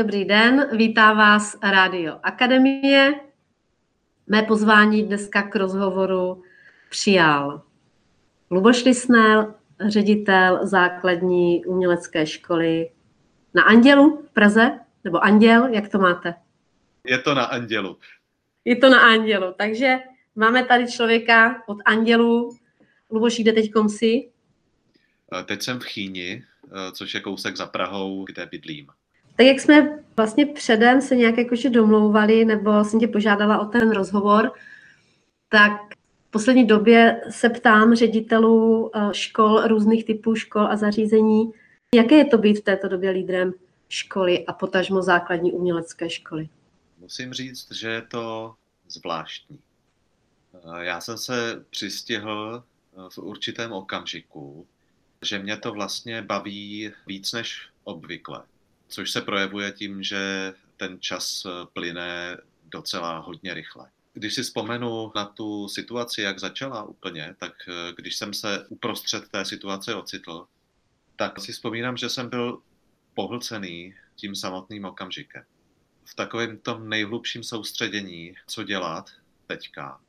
Dobrý den, vítá vás Rádio Akademie. Mé pozvání dneska k rozhovoru přijal Luboš Lisnel, ředitel základní umělecké školy na Andělu v Praze, nebo Anděl, jak to máte? Je to na Andělu. Je to na Andělu, takže máme tady člověka od Andělu. Luboš, jde teď si? Teď jsem v Chýni, což je kousek za Prahou, kde bydlím. Tak jak jsme vlastně předem se nějak jakože domlouvali, nebo jsem tě požádala o ten rozhovor, tak v poslední době se ptám ředitelů eh, škol, různých typů škol a zařízení, jaké je to být v této době lídrem školy a potažmo základní umělecké školy? Musím říct, že je to zvláštní. Eh, já jsem se přistihl eh, v určitém okamžiku, že mě to vlastně baví víc než obvykle což se projevuje tím, že ten čas eh, plyne docela hodně rychle. Když si vzpomenu na tu situaci, jak začala úplně, tak eh, když jsem se uprostřed té situace ocitl, tak si vzpomínám, že jsem byl pohlcený tím samotným okamžikem. V takovém tom nejhlubším soustředění, co dělat teďka.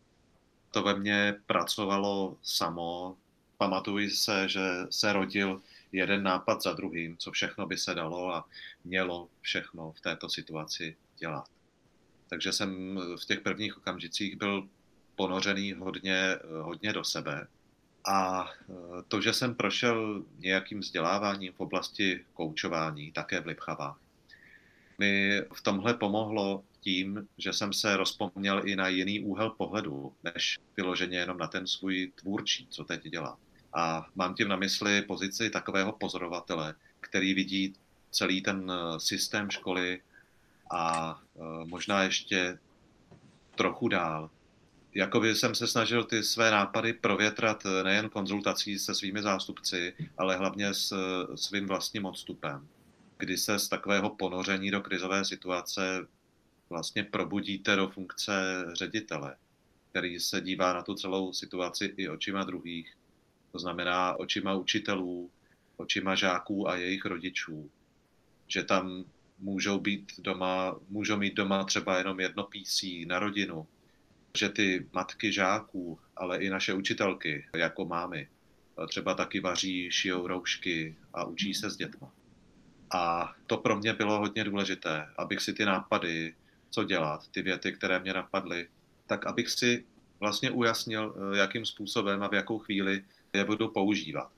To ve mně pracovalo samo. Pamatuji se, že se rodil jeden nápad za druhým, co všechno by se dalo a mělo všechno v této situaci dělat. Takže jsem v těch prvních okamžicích byl ponořený hodně, hodně do sebe. A e, to, že jsem prošel nějakým vzděláváním v oblasti koučování, také v Lipchavách, mi v tomhle pomohlo tím, že jsem se rozpomněl i na jiný úhel pohledu, než vyloženě jenom na ten svůj tvůrčí, co teď dělám. A mám tím na mysli pozici takového pozorovatele, který vidí celý ten eh, systém školy a eh, možná ještě trochu dál. Jakoby jsem se snažil ty své nápady provětrat eh, nejen konzultací se svými zástupci, ale hlavně s svým vlastním odstupem, kdy se z takového ponoření do krizové situace vlastně probudíte do funkce ředitele, který se dívá na tu celou situaci i očima druhých to znamená očima učitelů, očima žáků a jejich rodičů. Že tam můžou být doma, můžou mít doma třeba jenom jedno PC na rodinu, že ty matky žáků, ale i naše učitelky, jako mámy, třeba taky vaří, šijou roušky a učí se s dětma. A to pro mě bylo hodně důležité, abych si ty nápady, co dělat, ty věty, které mě napadly, tak abych si vlastně ujasnil, jakým způsobem a v jakou chvíli je budu používat.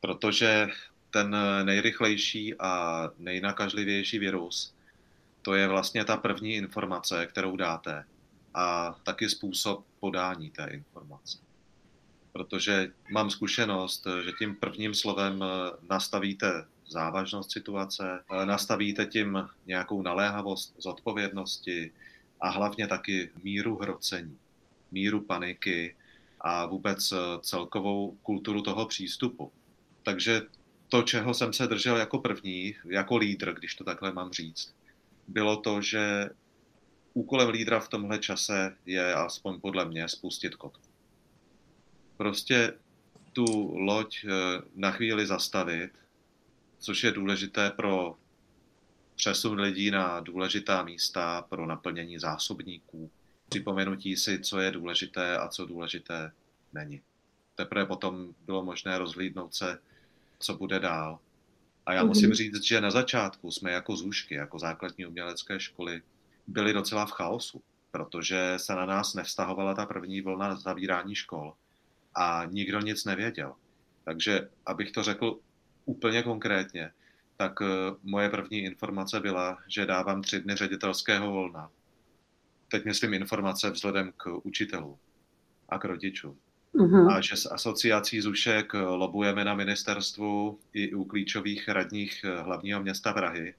Protože ten nejrychlejší a nejnakažlivější virus, to je vlastně ta první informace, kterou dáte a taky způsob podání té informace. Protože mám zkušenost, že tím prvním slovem nastavíte závažnost situace, nastavíte tím nějakou naléhavost zodpovědnosti a hlavně taky míru hrocení, míru paniky a vůbec eh, celkovou kulturu toho přístupu. Takže to, čeho jsem se držel jako první, jako lídr, když to takhle mám říct, bylo to, že úkolem lídra v tomhle čase je, aspoň podle mě, spustit kotvu. Prostě tu loď eh, na chvíli zastavit, což je důležité pro přesun lidí na důležitá místa, pro naplnění zásobníků, připomenutí si, co je důležité a co důležité není. Teprve potom bylo možné rozhlídnout se, co bude dál. A já musím mhm. říct, že na začátku jsme jako zůžky, jako základní umělecké školy, byli docela v chaosu, protože se na nás nevztahovala ta první vlna zavírání škol a nikdo nic nevěděl. Takže, abych to řekl úplně konkrétně, tak eh, moje první informace byla, že dávám tři dny ředitelského volna teď myslím informace vzhledem k učitelům a k rodičům. Uh-huh. A že s asociací Zušek lobujeme na ministerstvu i u klíčových radních hlavního města Prahy.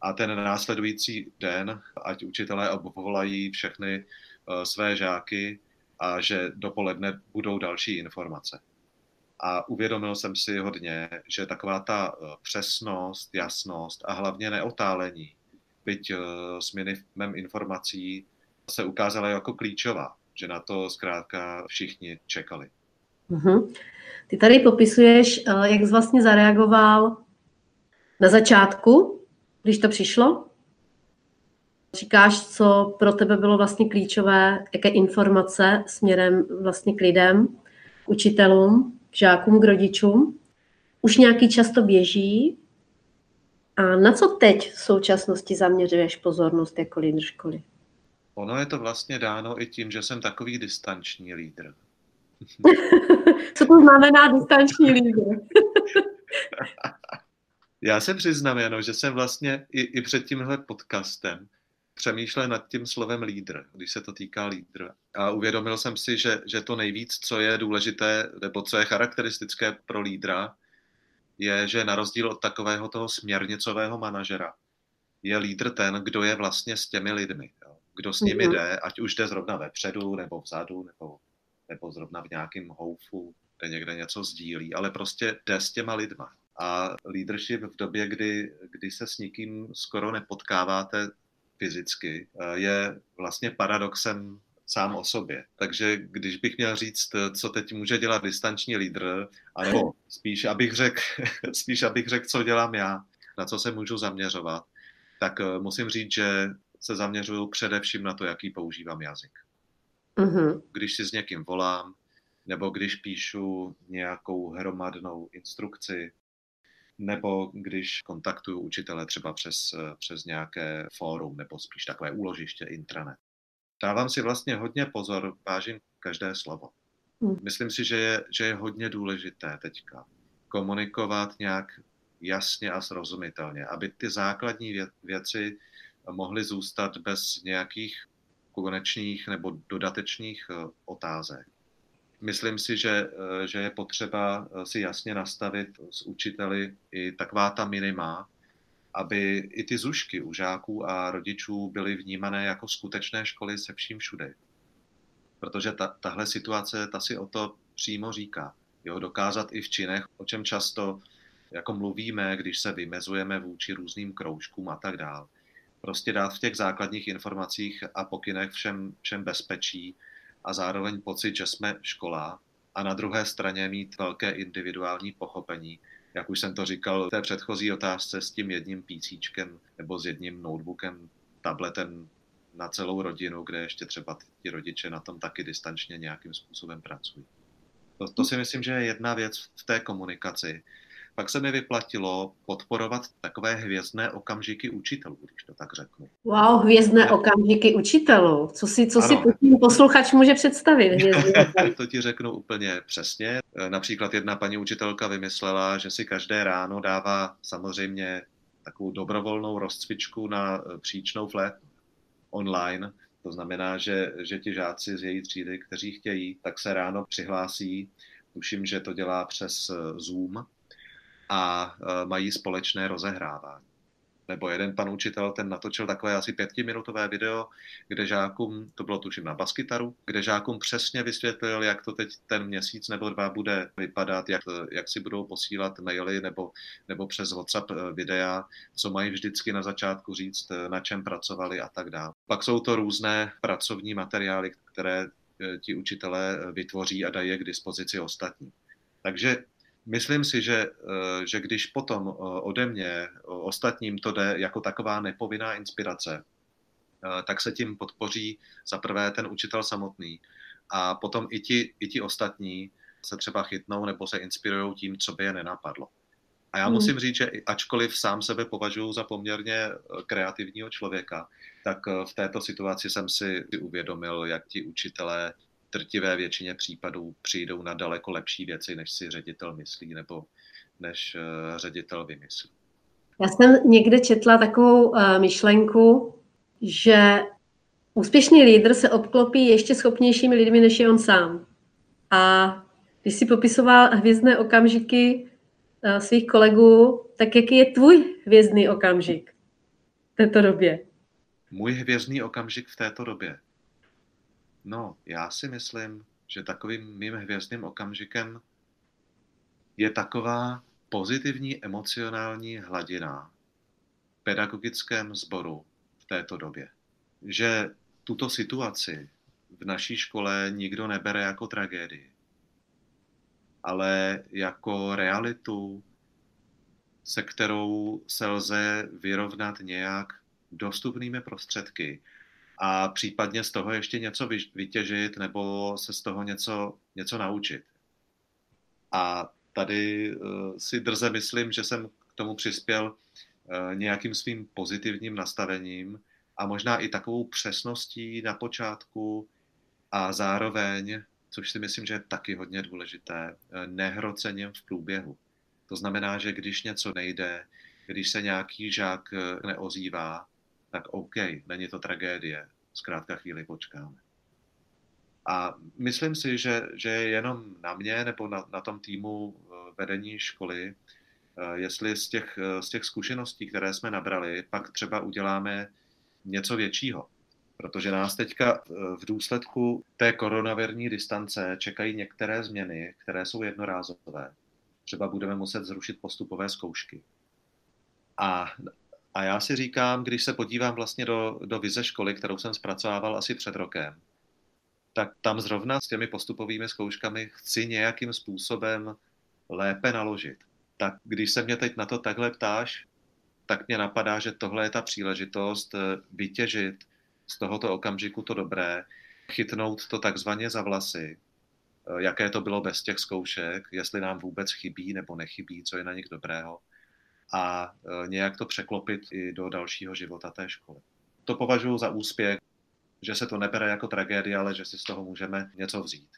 A ten následující den, ať učitelé obvolají všechny uh, své žáky a že dopoledne budou další informace. A uvědomil jsem si hodně, že taková ta uh, přesnost, jasnost a hlavně neotálení, byť uh, s minimem informací, se ukázala jako klíčová, že na to zkrátka všichni čekali. Uh-huh. Ty tady popisuješ, eh, jak jsi vlastně zareagoval na začátku, když to přišlo? Říkáš, co pro tebe bylo vlastně klíčové, jaké informace směrem vlastně k lidem, k učitelům, k žákům, k rodičům. Už nějaký čas to běží. A na co teď v současnosti zaměřuješ pozornost jako lídr školy? Ono je to vlastně dáno i tím, že jsem takový distanční lídr. Co to znamená distanční lídr? Já se přiznám, Jano, že jsem vlastně i, i před tímhle podcastem přemýšlel nad tím slovem lídr, když se to týká lídr. A uvědomil jsem si, že, že to nejvíc, co je důležité, nebo co je charakteristické pro lídra, je, že na rozdíl od takového toho směrnicového manažera, je lídr ten, kdo je vlastně s těmi lidmi. Kdo s nimi mm-hmm. jde, ať už jde zrovna vepředu, nebo vzadu, nebo, nebo zrovna v nějakém houfu, kde někde něco sdílí, ale prostě jde s těma lidma. A leadership v době, kdy, kdy se s nikým skoro nepotkáváte fyzicky, eh, je vlastně paradoxem sám o sobě. Takže když bych měl říct, co teď může dělat distanční lídr, anebo spíš abych řekl, spíš abych řekl, co dělám já, na co se můžu zaměřovat, tak eh, musím říct, že se zaměřuju především na to, jaký používám jazyk. Uh-huh. Když si s někým volám, nebo když píšu nějakou hromadnou instrukci, nebo když kontaktuju učitele třeba přes, přes nějaké fórum, nebo spíš takové úložiště intranet. Dávám si vlastně hodně pozor, vážím každé slovo. Hmm. Myslím si, že je, že je hodně důležité teďka komunikovat nějak jasně a srozumitelně, aby ty základní věci mohly zůstat bez nějakých konečných nebo dodatečných eh, otázek. Myslím si, že, eh, že je potřeba eh, si jasně nastavit s učiteli i taková ta minima, aby i ty zušky u žáků a rodičů byly vnímané jako skutečné školy se vším všude. Protože ta, tahle situace, ta si o to přímo říká. Jo, dokázat i v činech, o čem často jako mluvíme, když se vymezujeme vůči různým kroužkům a tak dále. Prostě dát v těch základních informacích a pokynech všem, všem bezpečí, a zároveň pocit, že jsme škola a na druhé straně mít velké individuální pochopení, jak už jsem to říkal v té předchozí otázce s tím jedním písíčkem nebo s jedním notebookem, tabletem na celou rodinu, kde ještě třeba ti rodiče na tom taky distančně nějakým způsobem pracují. To, to si myslím, že je jedna věc v té komunikaci. Pak se mi vyplatilo podporovat takové hvězdné okamžiky učitelů, když to tak řeknu. Wow, hvězdné ne. okamžiky učitelů. Co si, co si tím posluchač může představit? to ti řeknu úplně přesně. Například jedna paní učitelka vymyslela, že si každé ráno dává samozřejmě takovou dobrovolnou rozcvičku na příčnou flétnu online. To znamená, že, že ti žáci z její třídy, kteří chtějí, tak se ráno přihlásí. Tuším, že to dělá přes Zoom, a e, mají společné rozehrávání. Nebo jeden pan učitel, ten natočil takové asi pětiminutové video, kde žákům, to bylo tuším na baskytaru, kde žákům přesně vysvětlil, jak to teď ten měsíc nebo dva bude vypadat, jak, jak si budou posílat maily nebo, nebo přes WhatsApp e, videa, co mají vždycky na začátku říct, e, na čem pracovali a tak dále. Pak jsou to různé pracovní materiály, které ti učitelé vytvoří a dají je k dispozici ostatní. Takže Myslím si, že, eh, že když potom eh, ode mě ostatním to jde jako taková nepovinná inspirace, eh, tak se tím podpoří za prvé ten učitel samotný a potom i ti, i ti ostatní se třeba chytnou nebo se inspirují tím, co by je nenapadlo. A já hmm. musím říct, že ačkoliv sám sebe považuji za poměrně kreativního člověka, tak v této situaci jsem si uvědomil, jak ti učitelé drtivé většině případů přijdou na daleko lepší věci, než si ředitel myslí nebo než uh, ředitel vymyslí. Já jsem někde četla takovou uh, myšlenku, že úspěšný lídr se obklopí ještě schopnějšími lidmi, než je on sám. A když si popisoval hvězdné okamžiky uh, svých kolegů, tak jaký je tvůj hvězdný okamžik v této době? Můj hvězdný okamžik v této době. No, já si myslím, že takovým mým hvězdným okamžikem je taková pozitivní emocionální hladina v pedagogickém sboru v této době. Že tuto situaci v naší škole nikdo nebere jako tragédii, ale jako realitu se kterou se lze vyrovnat nějak dostupnými prostředky a případně z toho ještě něco vytěžit nebo se z toho něco, něco naučit. A tady uh, si drze myslím, že jsem k tomu přispěl uh, nějakým svým pozitivním nastavením a možná i takovou přesností na počátku a zároveň, což si myslím, že je taky hodně důležité, uh, nehrocením v průběhu. To znamená, že když něco nejde, když se nějaký žák neozývá, tak OK, není to tragédie, zkrátka chvíli počkáme. A myslím si, že, že je jenom na mě nebo na, na tom týmu eh, vedení školy, eh, jestli z těch, eh, z těch zkušeností, které jsme nabrali, pak třeba uděláme něco většího. Protože nás teďka v důsledku té koronavirní distance čekají některé změny, které jsou jednorázové. Třeba budeme muset zrušit postupové zkoušky. A a já si říkám, když se podívám vlastně do, do vize školy, kterou jsem zpracovával asi před rokem, tak tam zrovna s těmi postupovými zkouškami chci nějakým způsobem lépe naložit. Tak když se mě teď na to takhle ptáš, tak mě napadá, že tohle je ta příležitost eh, vytěžit z tohoto okamžiku to dobré, chytnout to takzvaně za vlasy, eh, jaké to bylo bez těch zkoušek, jestli nám vůbec chybí nebo nechybí, co je na nich dobrého a e, nějak to překlopit i do dalšího života té školy. To považuji za úspěch, že se to nebere jako tragédie, ale že si z toho můžeme něco vzít.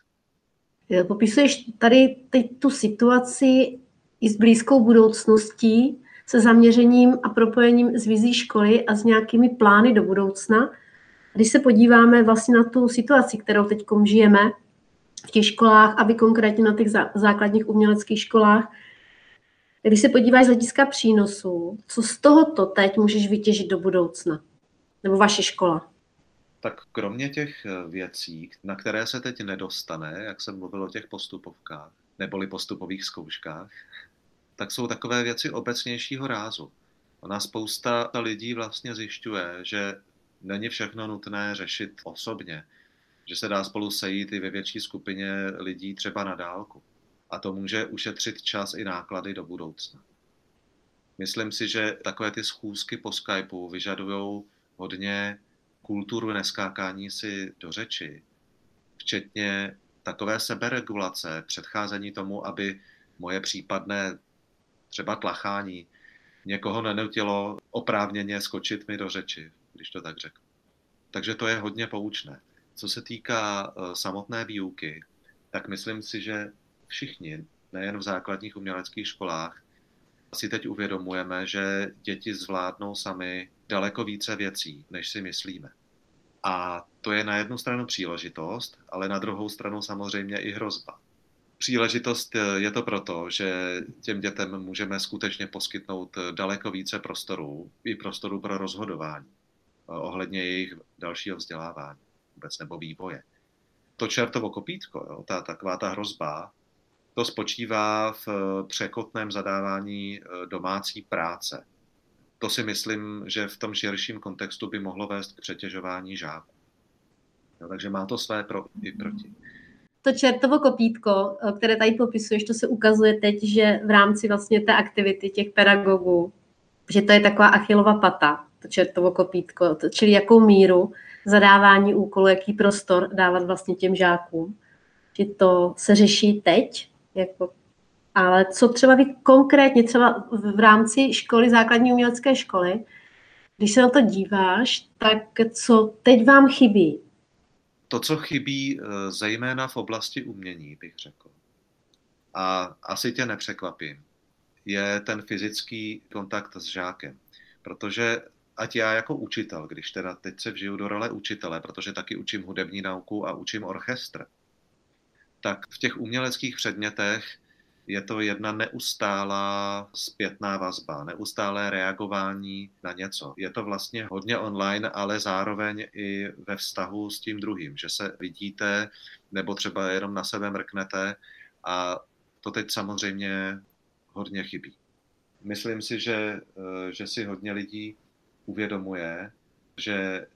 Popisuješ tady teď tu situaci i s blízkou budoucností, se zaměřením a propojením s vizí školy a s nějakými plány do budoucna. Když se podíváme vlastně na tu situaci, kterou teď žijeme v těch školách, aby konkrétně na těch základních uměleckých školách, když se podíváš z hlediska přínosů, co z tohoto teď můžeš vytěžit do budoucna? Nebo vaše škola? Tak kromě těch eh, věcí, na které se teď nedostane, jak jsem mluvil o těch postupovkách, neboli postupových zkouškách, tak jsou takové věci obecnějšího rázu. Ona spousta lidí vlastně zjišťuje, že není všechno nutné řešit osobně, že se dá spolu sejít i ve větší skupině lidí třeba na dálku a to může ušetřit čas i náklady do budoucna. Myslím si, že takové ty schůzky po Skypeu vyžadují hodně kulturu neskákání si do řeči, včetně takové seberegulace, předcházení tomu, aby moje případné třeba tlachání někoho nenutilo oprávněně skočit mi do řeči, když to tak řeknu. Takže to je hodně poučné. Co se týká uh, samotné výuky, tak myslím si, že všichni, nejen v základních uměleckých školách, si teď uvědomujeme, že děti zvládnou sami daleko více věcí, než si myslíme. A to je na jednu stranu příležitost, ale na druhou stranu samozřejmě i hrozba. Příležitost je to proto, že těm dětem můžeme skutečně poskytnout daleko více prostoru, i prostoru pro rozhodování ohledně jejich dalšího vzdělávání vůbec nebo vývoje. To čertovo kopítko, jo, ta, taková ta hrozba, to spočívá v eh, překotném zadávání eh, domácí práce. To si myslím, že v tom širším kontextu by mohlo vést k přetěžování žáků. No, takže má to své pro i proti. To čertovo kopítko, eh, které tady popisuješ, to se ukazuje teď, že v rámci vlastně té aktivity těch pedagogů, že to je taková achilova pata, to čertovo kopítko, to, čili jakou míru zadávání úkolu, jaký prostor dávat vlastně těm žákům. Že to se řeší teď, jako, ale co třeba vy konkrétně, třeba v rámci školy, základní umělecké školy, když se na to díváš, tak co teď vám chybí? To, co chybí eh, zejména v oblasti umění, bych řekl, a asi tě nepřekvapím, je ten fyzický kontakt s žákem. Protože ať já jako učitel, když teda teď se vžiju do role učitele, protože taky učím hudební nauku a učím orchestr, tak v těch uměleckých předmětech je to jedna neustálá zpětná vazba, neustálé reagování na něco. Je to vlastně hodně online, ale zároveň i ve vztahu s tím druhým, že se vidíte nebo třeba jenom na sebe mrknete a to teď samozřejmě hodně chybí. Myslím si, že, eh, že si hodně lidí uvědomuje, že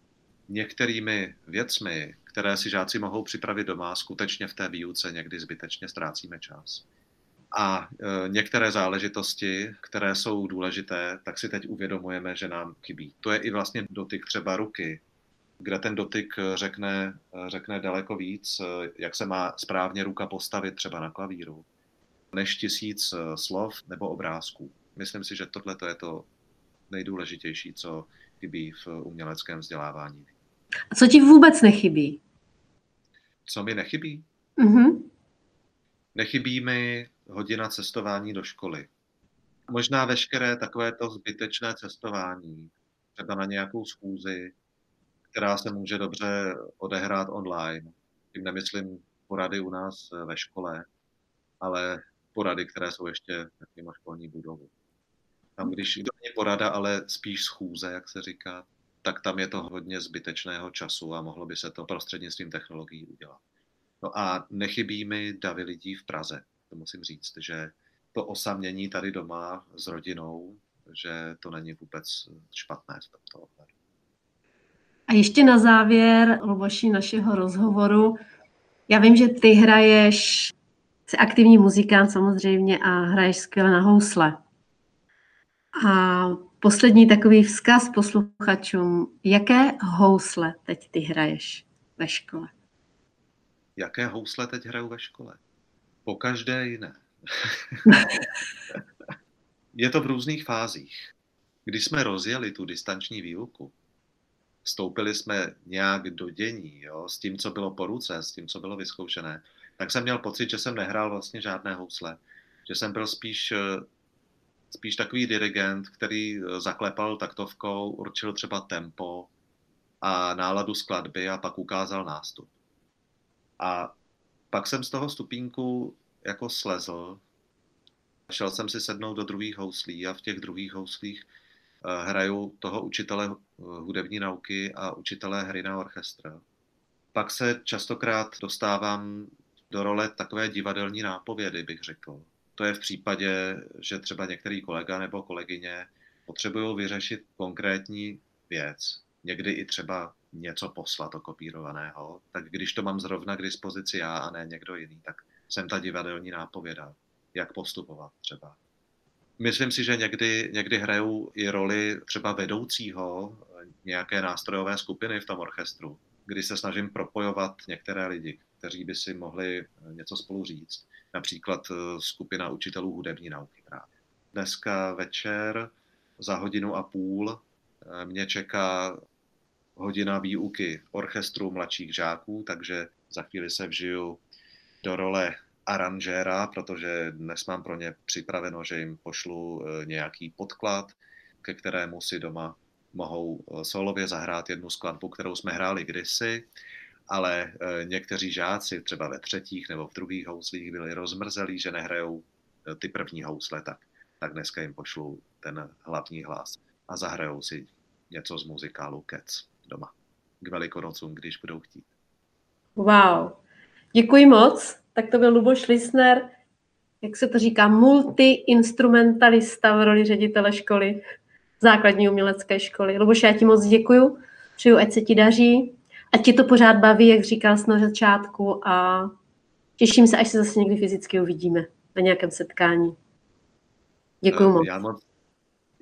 některými věcmi, které si žáci mohou připravit doma, skutečně v té výuce někdy zbytečně ztrácíme čas. A e, některé záležitosti, které jsou důležité, tak si teď uvědomujeme, že nám chybí. To je i vlastně dotyk třeba ruky, kde ten dotyk řekne, řekne daleko víc, jak se má správně ruka postavit třeba na klavíru, než tisíc slov nebo obrázků. Myslím si, že tohle je to nejdůležitější, co chybí v uměleckém vzdělávání. A co ti vůbec nechybí? Co mi nechybí? Mm-hmm. Nechybí mi hodina cestování do školy. Možná veškeré takovéto zbytečné cestování, třeba na nějakou schůzi, která se může dobře odehrát online. Tím nemyslím porady u nás ve škole, ale porady, které jsou ještě mimo školní budovu. Tam, když to není porada, ale spíš schůze, jak se říká, tak tam je to hodně zbytečného času a mohlo by se to prostřednictvím technologií udělat. No a nechybí mi davy lidí v Praze. To musím říct, že to osamění tady doma s rodinou, že to není vůbec špatné v tomto ohledu. A ještě na závěr, Luboši, našeho rozhovoru. Já vím, že ty hraješ, jsi aktivní muzikant samozřejmě a hraješ skvěle na housle. A poslední takový vzkaz posluchačům. Jaké housle teď ty hraješ ve škole? Jaké housle teď hraju ve škole? Po každé jiné. Je to v různých fázích. Když jsme rozjeli tu distanční výuku, vstoupili jsme nějak do dění, jo, s tím, co bylo po ruce, s tím, co bylo vyzkoušené, tak jsem měl pocit, že jsem nehrál vlastně žádné housle. Že jsem byl spíš spíš takový dirigent, který eh, zaklepal taktovkou, určil třeba tempo a náladu skladby a pak ukázal nástup. A pak jsem z toho stupínku jako slezl, šel jsem si sednout do druhých houslí a v těch druhých houslích eh, hraju toho učitele eh, hudební nauky a učitele hry na orchestra. Pak se častokrát dostávám do role takové divadelní nápovědy, bych řekl. To je v případě, že třeba některý kolega nebo kolegyně potřebují vyřešit konkrétní věc, někdy i třeba něco poslat okopírovaného, tak když to mám zrovna k dispozici já a ne někdo jiný, tak jsem ta divadelní nápověda, jak postupovat třeba. Myslím si, že někdy, někdy hrajou i roli třeba vedoucího nějaké nástrojové skupiny v tom orchestru, kdy se snažím propojovat některé lidi, kteří by si mohli něco spolu říct například eh, skupina učitelů hudební nauky právě. Dneska večer za hodinu a půl eh, mě čeká hodina výuky orchestru mladších žáků, takže za chvíli se vžiju do role aranžéra, protože dnes mám pro ně připraveno, že jim pošlu eh, nějaký podklad, ke kterému si doma mohou solově zahrát jednu skladbu, kterou jsme hráli kdysi ale e, někteří žáci třeba ve třetích nebo v druhých houslích byli rozmrzelí, že nehrajou e, ty první housle, tak, tak dneska jim pošlu ten hlavní hlas a zahrajou si něco z muzikálu Cats doma k velikonocům, když budou chtít. Wow, děkuji moc. Tak to byl Luboš Lisner, jak se to říká, multi-instrumentalista v roli ředitele školy, základní umělecké školy. Luboš, já ti moc děkuji, přeju, ať se ti daří ať ti to pořád baví, jak říkal jsi na začátku a těším se, až se zase někdy fyzicky uvidíme na nějakém setkání. Děkuji moc. Já, moc.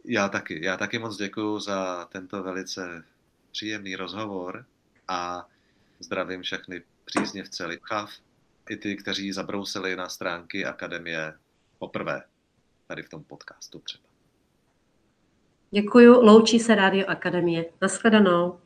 já taky, já taky moc děkuji za tento velice příjemný rozhovor a zdravím všechny příznivce Lipchav, i ty, kteří zabrousili na stránky Akademie poprvé tady v tom podcastu třeba. Děkuji, loučí se Rádio Akademie. Naschledanou.